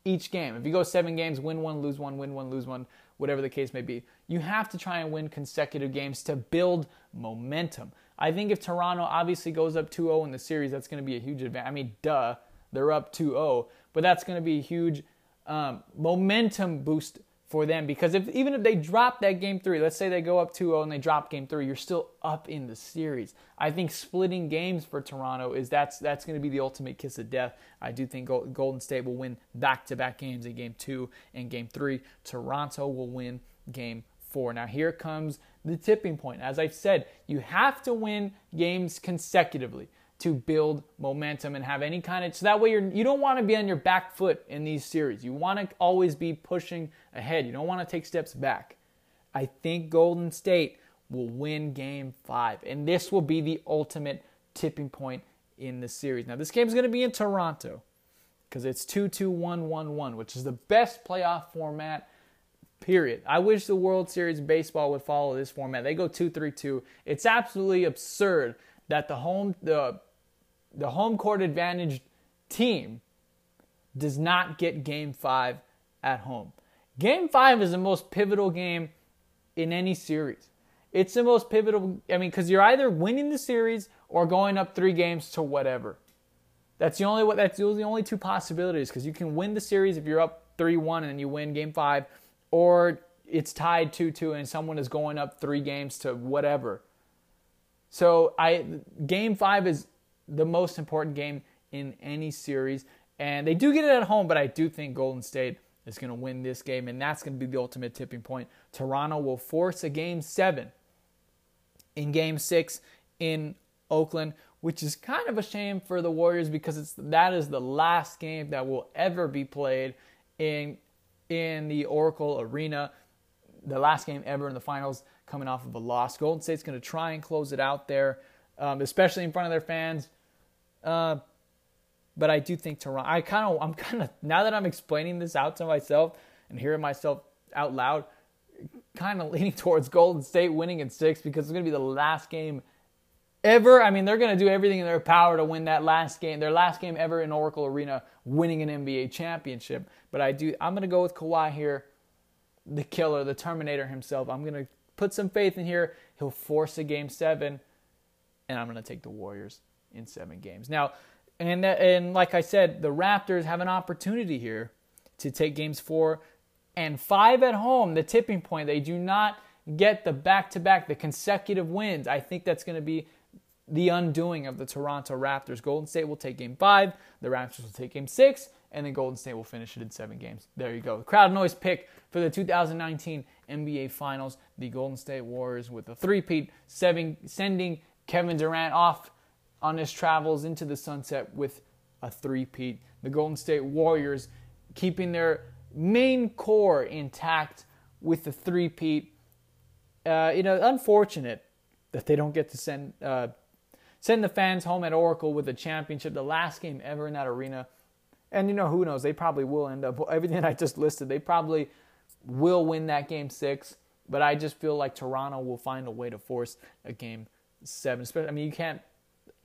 each game. If you go seven games, win one, lose one, win one, lose one, whatever the case may be, you have to try and win consecutive games to build momentum. I think if Toronto obviously goes up 2 0 in the series, that's going to be a huge advantage. I mean, duh, they're up 2 0, but that's going to be a huge um, momentum boost for them because if even if they drop that game three, let's say they go up 2 0 and they drop game three, you're still up in the series. I think splitting games for Toronto is that's that's going to be the ultimate kiss of death. I do think Golden State will win back to back games in game two and game three. Toronto will win game four. Now, here comes the tipping point. As I've said, you have to win games consecutively to build momentum and have any kind of so that way you're you don't want to be on your back foot in these series. You want to always be pushing ahead. You don't want to take steps back. I think Golden State will win game 5 and this will be the ultimate tipping point in the series. Now this game is going to be in Toronto because it's 2-2-1-1-1, which is the best playoff format Period. I wish the World Series baseball would follow this format. They go 2-3-2. It's absolutely absurd that the home the the home court advantage team does not get game 5 at home. Game 5 is the most pivotal game in any series. It's the most pivotal I mean cuz you're either winning the series or going up 3 games to whatever. That's the only that's the only two possibilities cuz you can win the series if you're up 3-1 and then you win game 5 or it's tied 2-2 and someone is going up 3 games to whatever. So I game 5 is the most important game in any series and they do get it at home, but I do think Golden State is going to win this game and that's going to be the ultimate tipping point. Toronto will force a game 7 in game 6 in Oakland, which is kind of a shame for the Warriors because it's that is the last game that will ever be played in in the Oracle Arena. The last game ever in the finals, coming off of a loss. Golden State's going to try and close it out there. Um, especially in front of their fans. Uh, but I do think Toronto. I kind of, I'm kind of now that I'm explaining this out to myself and hearing myself out loud, kind of leaning towards Golden State winning in six because it's going to be the last game ever. I mean, they're going to do everything in their power to win that last game, their last game ever in Oracle Arena, winning an NBA championship. But I do, I'm going to go with Kawhi here, the killer, the Terminator himself. I'm going to put some faith in here. He'll force a game seven, and I'm going to take the Warriors in seven games. Now, and and like I said, the Raptors have an opportunity here to take games four and five at home. The tipping point. They do not get the back-to-back, the consecutive wins. I think that's going to be the undoing of the Toronto Raptors. Golden State will take game five, the Raptors will take game six, and then Golden State will finish it in seven games. There you go. The crowd noise pick for the 2019 NBA Finals. The Golden State Warriors with a three-peat, seven, sending Kevin Durant off on his travels into the sunset with a three-peat. The Golden State Warriors keeping their main core intact with the three-peat. Uh, you know, unfortunate that they don't get to send uh, send the fans home at Oracle with a championship, the last game ever in that arena. And you know, who knows? They probably will end up everything I just listed. They probably will win that game six. But I just feel like Toronto will find a way to force a game seven. Especially, I mean, you can't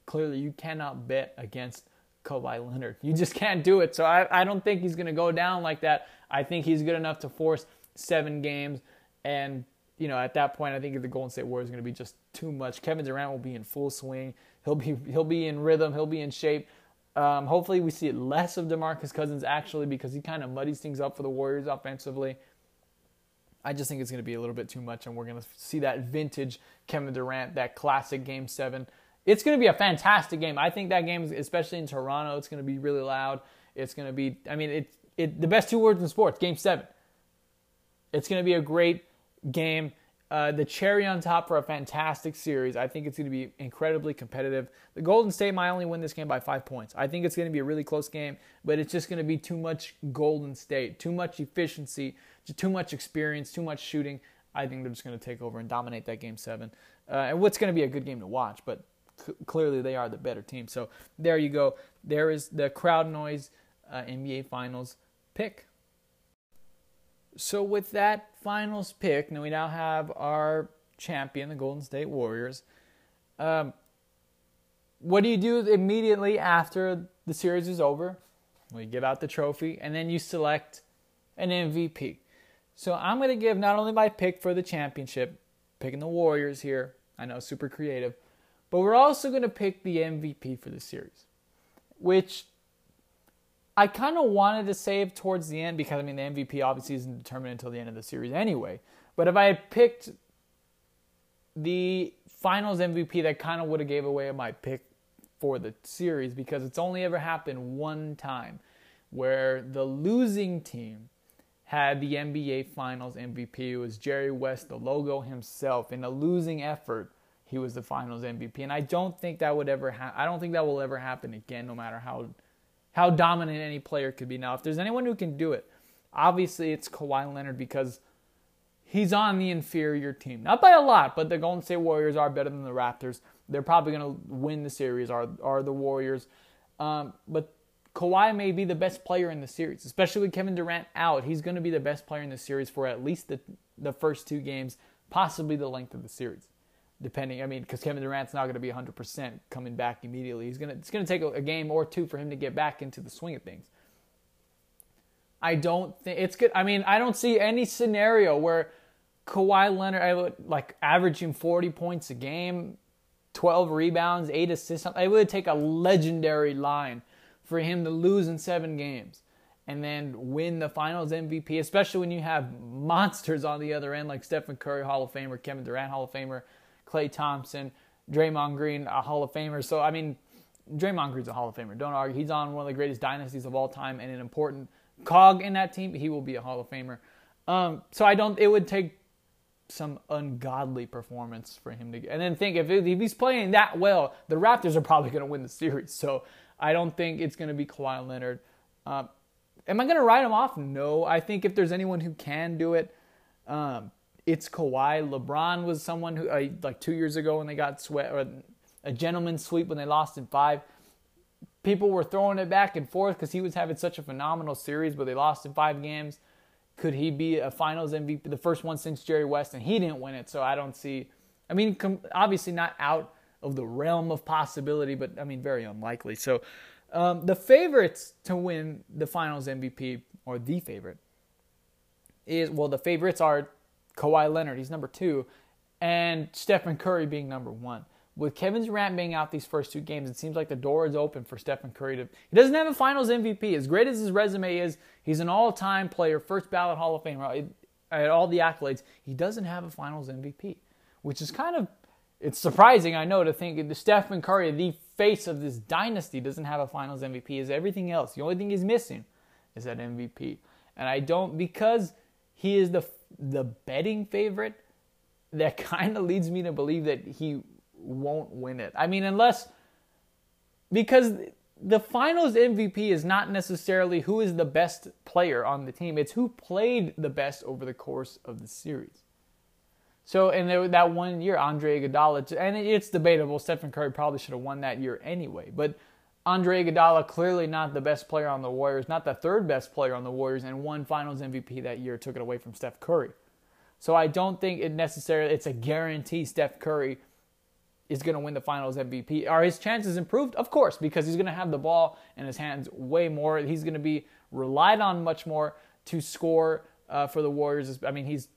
clearly you cannot bet against Kawhi Leonard. You just can't do it. So I, I don't think he's going to go down like that. I think he's good enough to force seven games. And, you know, at that point, I think the Golden State Warriors is going to be just too much. Kevin Durant will be in full swing. He'll be he'll be in rhythm. He'll be in shape. Um, hopefully, we see less of DeMarcus Cousins actually because he kind of muddies things up for the Warriors offensively. I just think it's going to be a little bit too much, and we're going to see that vintage Kevin Durant, that classic Game Seven it's going to be a fantastic game. I think that game, especially in Toronto, it's going to be really loud. It's going to be, I mean, it, it, the best two words in sports, game seven. It's going to be a great game. Uh, the cherry on top for a fantastic series. I think it's going to be incredibly competitive. The Golden State might only win this game by five points. I think it's going to be a really close game, but it's just going to be too much Golden State, too much efficiency, too much experience, too much shooting. I think they're just going to take over and dominate that game seven. Uh, and what's going to be a good game to watch, but clearly they are the better team. So there you go. There is the crowd noise uh, NBA Finals pick. So with that finals pick, now we now have our champion, the Golden State Warriors. Um, what do you do immediately after the series is over? You give out the trophy, and then you select an MVP. So I'm going to give not only my pick for the championship, picking the Warriors here. I know, super creative. But we're also going to pick the MVP for the series, which I kind of wanted to save towards the end because I mean the MVP obviously isn't determined until the end of the series anyway. But if I had picked the Finals MVP, that kind of would have gave away my pick for the series because it's only ever happened one time where the losing team had the NBA Finals MVP. It was Jerry West, the logo himself, in a losing effort he was the Finals MVP, and I don't think that would ever happen. I don't think that will ever happen again, no matter how how dominant any player could be. Now, if there's anyone who can do it, obviously it's Kawhi Leonard because he's on the inferior team, not by a lot, but the Golden State Warriors are better than the Raptors. They're probably going to win the series. Are are the Warriors? Um, but Kawhi may be the best player in the series, especially with Kevin Durant out. He's going to be the best player in the series for at least the the first two games, possibly the length of the series depending. I mean, because Kevin Durant's not going to be 100% coming back immediately. He's gonna it's going to take a, a, game or two for him to get back into the swing of things. I don't think it's good. I mean, I don't see any scenario where Kawhi Leonard I would like averaging 40 points a game, 12 rebounds, eight assists. It would take a legendary line for him to lose in seven games and then win the Finals MVP, especially when you have monsters on the other end like Stephen Curry, Hall of Famer, Kevin Durant, Hall of Famer. Klay Thompson, Draymond Green, a Hall of Famer. So, I mean, Draymond Green's a Hall of Famer. Don't argue. He's on one of the greatest dynasties of all time and an important cog in that team. He will be a Hall of Famer. Um, so I don't. It would take some ungodly performance for him to. Get, and then think if, if he's playing that well, the Raptors are probably going to win the series. So I don't think it's going to be Kawhi Leonard. Uh, am I going to write him off? No. I think if there's anyone who can do it, um, it's Kawhi. LeBron was someone who, uh, like two years ago when they got swept, or a gentleman's sweep when they lost in five. People were throwing it back and forth because he was having such a phenomenal series, but they lost in five games. Could he be a Finals MVP, the first one since Jerry West, and he didn't win it? So I don't see. I mean, obviously not out of the realm of possibility, but I mean, very unlikely. So um, the favorites to win the Finals MVP, or the favorite, is well, the favorites are Kawhi Leonard, he's number two, and Stephen Curry being number one. With Kevin Durant being out these first two games, it seems like the door is open for Stephen Curry to. He doesn't have a Finals MVP. As great as his resume is, he's an all-time player, first ballot Hall of Famer, at all the accolades. He doesn't have a Finals MVP, which is kind of it's surprising, I know, to think the Stephen Curry, the face of this dynasty, doesn't have a Finals MVP. Is everything else? The only thing he's missing is that MVP, and I don't because he is the the betting favorite. That kind of leads me to believe that he won't win it. I mean, unless because the finals MVP is not necessarily who is the best player on the team, it's who played the best over the course of the series. So, and there, that one year, Andre Iguodala, and it's debatable. Stephen Curry probably should have won that year anyway. But Andre Iguodala, clearly not the best player on the Warriors, not the third best player on the Warriors, and won Finals MVP that year, took it away from Steph Curry. So I don't think it necessarily it's a guarantee Steph Curry is going to win the Finals MVP. Are his chances improved? Of course, because he's going to have the ball in his hands way more. He's going to be relied on much more to score uh, for the Warriors. I mean, he's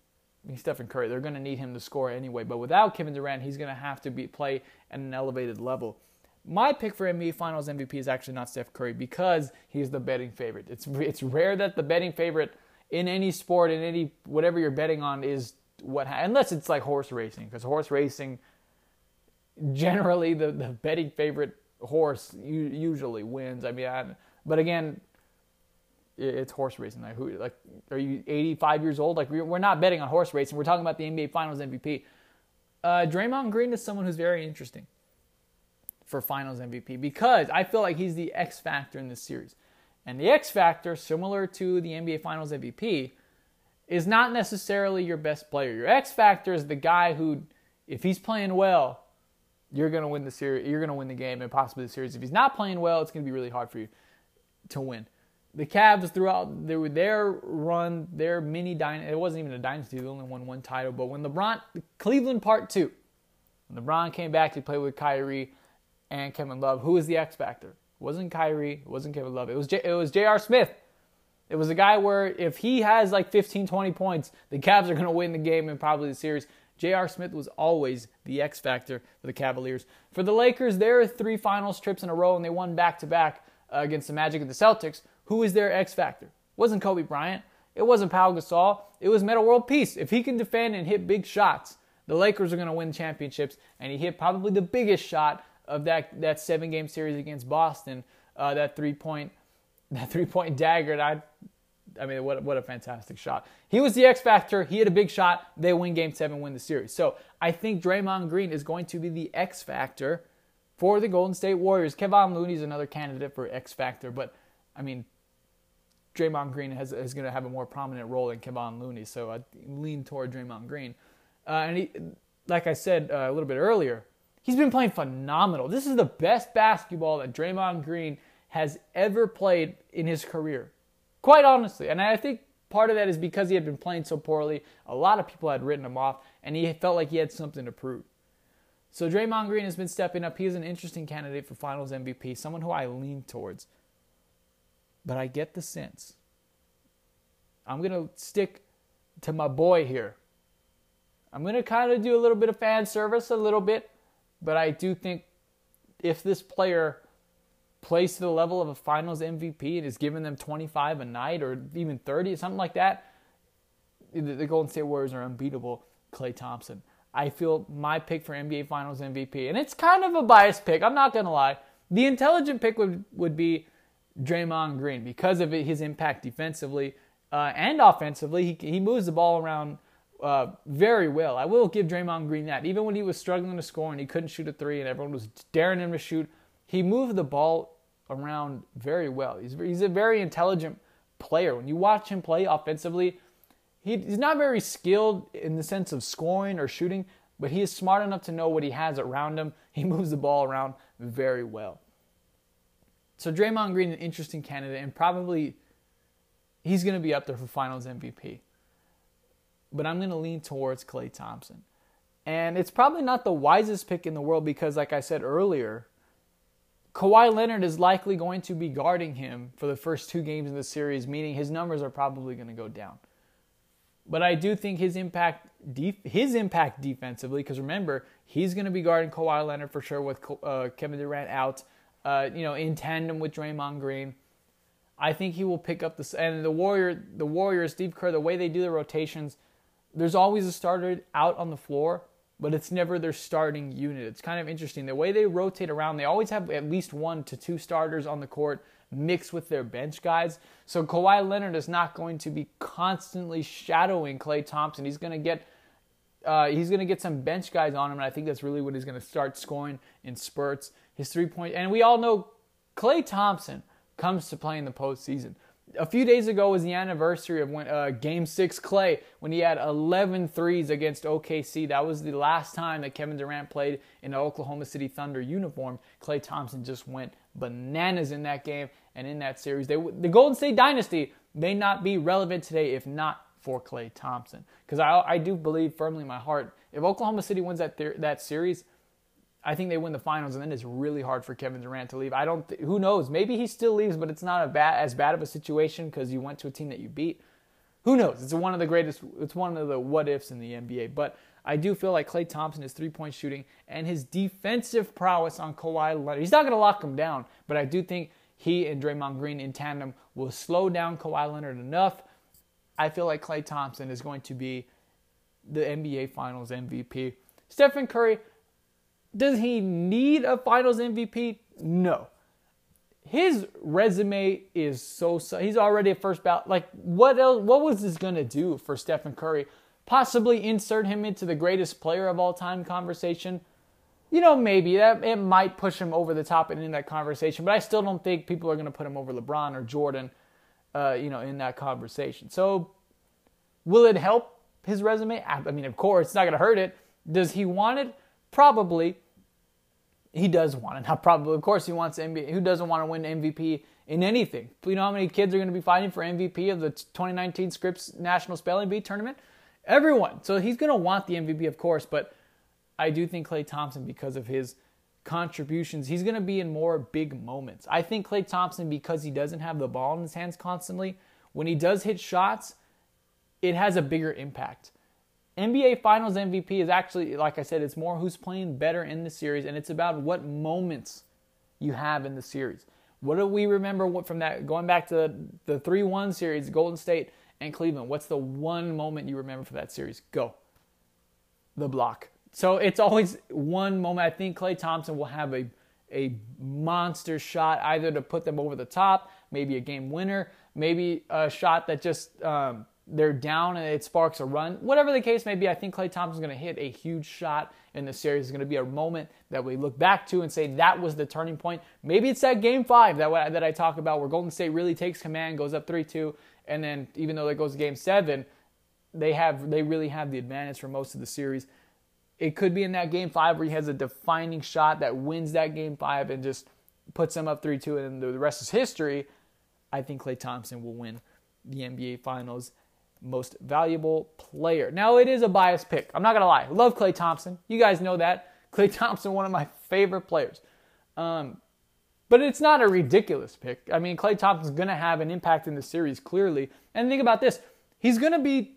he's Stephen Curry. They're going to need him to score anyway. But without Kevin Durant, he's going to have to be play at an elevated level. My pick for NBA Finals MVP is actually not Steph Curry because he's the betting favorite. It's it's rare that the betting favorite in any sport in any whatever you're betting on is what unless it's like horse racing because horse racing generally the the betting favorite horse usually wins. I mean, I, but again, it's horse racing. Like, who, like, are you 85 years old? Like, we're not betting on horse racing. We're talking about the NBA Finals MVP. Uh, Draymond Green is someone who's very interesting for Finals MVP because I feel like he's the X factor in this series. And the X factor, similar to the NBA Finals MVP, is not necessarily your best player. Your X factor is the guy who, if he's playing well, you're to win the series. You're going to win the game and possibly the series. If he's not playing well, it's going to be really hard for you to win the Cavs throughout their, their run, their mini dynasty, it wasn't even a dynasty, they only won one title. But when LeBron, Cleveland Part 2, when LeBron came back to play with Kyrie and Kevin Love, who was the X Factor? It wasn't Kyrie, it wasn't Kevin Love, it was, J, it was J.R. Smith. It was a guy where if he has like 15, 20 points, the Cavs are going to win the game and probably the series. J.R. Smith was always the X factor for the Cavaliers. For the Lakers, there are three finals trips in a row, and they won back to back uh, against the Magic and the Celtics. Who is their X factor? It wasn't Kobe Bryant. It wasn't Pau Gasol. It was Metta World Peace. If he can defend and hit big shots, the Lakers are going to win championships. And he hit probably the biggest shot of that that seven game series against Boston. Uh, that three point that three point dagger. I I mean, what what a fantastic shot. He was the X factor. He had a big shot. They win Game Seven, win the series. So I think Draymond Green is going to be the X factor for the Golden State Warriors. Kevon Looney is another candidate for X factor, but I mean, Draymond Green has, is going to have a more prominent role than Kevon Looney, so I lean toward Draymond Green. Uh, and he, like I said uh, a little bit earlier, he's been playing phenomenal. This is the best basketball that Draymond Green has ever played in his career, quite honestly. And I think part of that is because he had been playing so poorly. A lot of people had written him off, and he felt like he had something to prove. So Draymond Green has been stepping up. He is an interesting candidate for Finals MVP, someone who I lean towards. But I get the sense. I'm going to stick to my boy here. I'm going to kind of do a little bit of fan service, a little bit, but I do think if this player plays to the level of a finals MVP and is giving them 25 a night or even 30, something like that, the Golden State Warriors are unbeatable. Klay Thompson. I feel my pick for NBA Finals MVP, and it's kind of a biased pick. I'm not going to lie. The intelligent pick would, would be Draymond Green because of his impact defensively uh, and offensively. He, he moves the ball around uh, very well. I will give Draymond Green that. Even when he was struggling to score and he couldn't shoot a three and everyone was daring him to shoot, he moved the ball around very well. He's, he's a very intelligent player. When you watch him play offensively, he, he's not very skilled in the sense of scoring or shooting, but he is smart enough to know what he has around him. He moves the ball around very well. So Draymond Green, an interesting candidate, and probably he's going to be up there for Finals MVP. But I'm going to lean towards Klay Thompson. And it's probably not the wisest pick in the world because, like I said earlier, Kawhi Leonard is likely going to be guarding him for the first two games in the series, meaning his numbers are probably going to go down. But I do think his impact, def- his impact defensively, because remember he's going to be guarding Kawhi Leonard for sure with uh, Kevin Durant out, uh, you know, in tandem with Draymond Green. I think he will pick up this. And the Warrior, the Warriors, Steve Kerr, the way they do the rotations, there's always a starter out on the floor, but it's never their starting unit. It's kind of interesting the way they rotate around. They always have at least one to two starters on the court mixed with their bench guys. So Kawhi Leonard is not going to be constantly shadowing Klay Thompson. He's going to get uh, he's going to get some bench guys on him, and I think that's really what he's going to start scoring in spurts. His three point, and we all know Klay Thompson comes to play in the postseason a few days ago was the anniversary of when uh, Game Six Klay when he had 11 threes against OKC. That was the last time that Kevin Durant played in an Oklahoma City Thunder uniform. Klay Thompson just went bananas in that game and in that series. They, the Golden State dynasty may not be relevant today if not for Klay Thompson, because I, I do believe firmly in my heart if Oklahoma City wins that that series, I think they win the finals, and then it's really hard for Kevin Durant to leave. I don't. Th- who knows? Maybe he still leaves, but it's not a bad, as bad of a situation because you went to a team that you beat. Who knows? It's one of the greatest. It's one of the what ifs in the NBA. But I do feel like Klay Thompson, his three point shooting and his defensive prowess on Kawhi Leonard. He's not going to lock him down, but I do think he and Draymond Green in tandem will slow down Kawhi Leonard enough. I feel like Klay Thompson is going to be the NBA Finals MVP. Stephen Curry, does he need a finals MVP? No. His resume is so, so he's already a first ballot. Like what else what was this going to do for Stephen Curry? Possibly insert him into the greatest player of all time conversation? You know, maybe that it might push him over the top and in that conversation, but I still don't think people are going to put him over LeBron or Jordan, uh, you know, in that conversation. So, will it help his resume? I mean, of course, it's not going to hurt it. Does he want it? Probably he does want it. Not probably, of course, he wants NBA. Who doesn't want to win MVP in anything? You know how many kids are going to be fighting for MVP of the 2019 Scripps National Spelling Bee tournament? Everyone. So he's going to want the MVP, of course. But I do think Klay Thompson, because of his contributions, he's going to be in more big moments. I think Klay Thompson, because he doesn't have the ball in his hands constantly, when he does hit shots, it has a bigger impact. NBA Finals MVP is actually, like I said, it's more who's playing better in the series, and it's about what moments you have in the series. What do we remember from that? Going back to the 3 1 series, Golden State and Cleveland, what's the one moment you remember for that series? Go. The block. So it's always one moment. I think Klay Thompson will have a, a monster shot either to put them over the top, maybe a game winner, maybe a shot that just um, they're down and it sparks a run. Whatever the case may be, I think Klay Thompson's going to hit a huge shot in the series. It's going to be a moment that we look back to and say that was the turning point. Maybe it's that game five that, that I talk about where Golden State really takes command, goes up 3 2, and then even though it goes to game seven, they have they really have the advantage for most of the series. It could be in that game five where he has a defining shot that wins that game five and just puts them up 3 2, and the rest is history. I think Klay Thompson will win the NBA Finals most valuable player. Now, it is a biased pick. I'm not going to lie. Love Klay Thompson. You guys know that. Klay Thompson, one of my favorite players. Um, but it's not a ridiculous pick. I mean, Klay Thompson's going to have an impact in the series, clearly. And think about this he's going to be,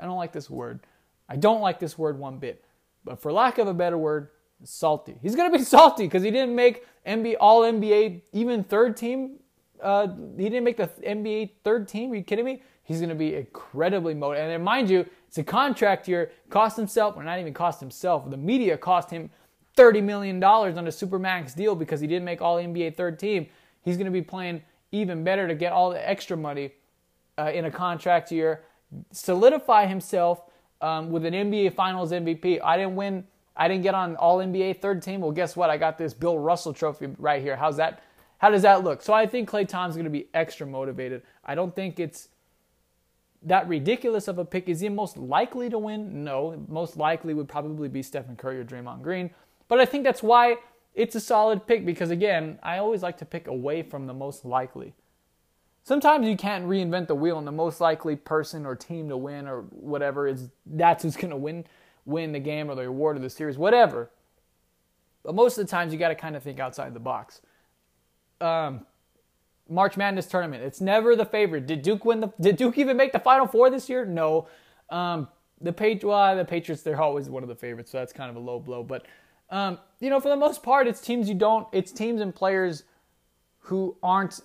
I don't like this word. I don't like this word one bit. But for lack of a better word, salty. He's going to be salty because he didn't make NBA, All NBA, even third team. Uh, he didn't make the NBA third team. Are you kidding me? He's going to be incredibly motivated. And mind you, it's a contract year. Cost himself, or not even cost himself, the media cost him $30 million on a Supermax deal because he didn't make all NBA third team. He's going to be playing even better to get all the extra money uh, in a contract year, solidify himself um, with an NBA Finals MVP. I didn't win. I didn't get on All NBA third team. Well, guess what? I got this Bill Russell Trophy right here. How's that? How does that look? So I think Klay Thompson's going to be extra motivated. I don't think it's that ridiculous of a pick. Is he most likely to win? No. Most likely would probably be Stephen Curry or Draymond Green. But I think that's why it's a solid pick because, again, I always like to pick away from the most likely. Sometimes you can't reinvent the wheel, and the most likely person or team to win or whatever is that's who's going to win win the game or the award or the series, whatever. But most of the times, you got to kind of think outside the box. Um, March Madness tournament. It's never the favorite. Did Duke win the? Did Duke even make the Final Four this year? No. Um, the well, the Patriots. They're always one of the favorites, so that's kind of a low blow. But um, you know, for the most part, it's teams you don't. It's teams and players who aren't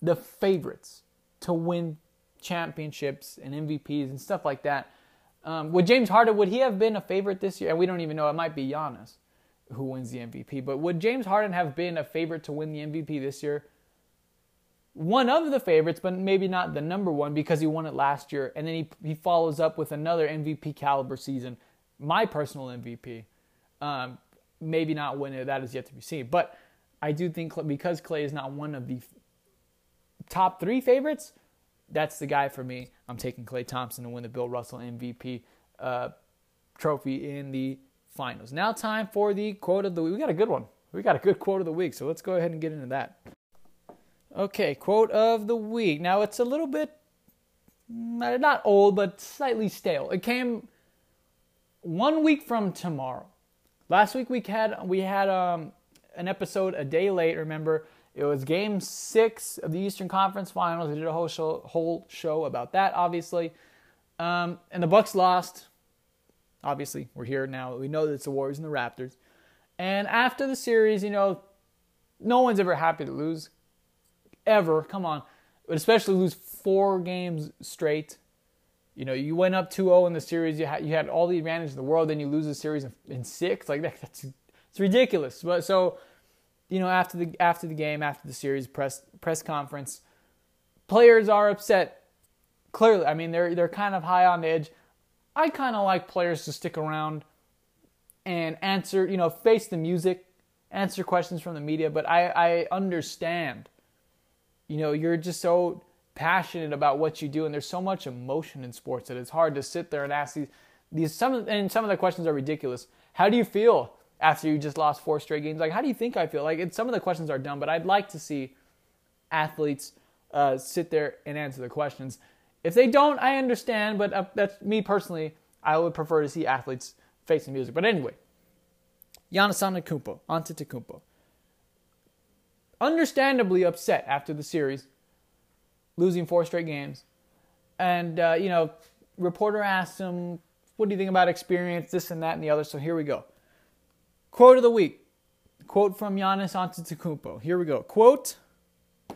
the favorites to win championships and MVPs and stuff like that. Um, would James Harden would he have been a favorite this year? And we don't even know. It might be Giannis who wins the MVP. But would James Harden have been a favorite to win the MVP this year? One of the favorites, but maybe not the number one because he won it last year. And then he, he follows up with another MVP caliber season, my personal MVP. Um, maybe not win it, that is yet to be seen. But I do think because Klay is not one of the top three favorites, that's the guy for me. I'm taking Klay Thompson to win the Bill Russell MVP uh, trophy in the finals. Now, time for the quote of the week. We got a good one. We got a good quote of the week, so let's go ahead and get into that. Okay, quote of the week. Now, it's a little bit mm, not old, but slightly stale. It came one week from tomorrow. Last week we had we had um, an episode a day late. Remember, it was Game Six of the Eastern Conference Finals. We did a whole show, whole show about that, obviously, um, and the Bucks lost obviously, we're here now. We know that it's the Warriors and the Raptors. And after the series, you know, no one's ever happy to lose. Ever. Come on. But especially lose four games straight. You know, you went up 2-0 in the series. You had you had all the advantage in the world. Then you lose the series in, in six. Like that, that's it's ridiculous. But so, you know, after the after the game, after the series press press conference, players are upset. Clearly, I mean they're they're kind of high on the edge. I kind of like players to stick around and answer, you know, face the music, answer questions from the media, but I, I understand. You know, you're just so passionate about what you do, and there's so much emotion in sports that it's hard to sit there and ask these these some and some of the questions are ridiculous. How do you feel after you just lost four straight games? Like, how do you think I feel? Like, some of the questions are dumb, but I'd like to see athletes uh, sit there and answer the questions. If they don't, I understand, but uh, that's me personally. I would prefer to see athletes facing music. But anyway, Giannis Antetokounmpo, Antetokounmpo, understandably upset after the series, losing four straight games, and uh, you know, reporter asked him, "What do you think about experience? This and that and the other." So here we go. Quote of the week. Quote from Giannis Antetokounmpo. Here we go. Quote.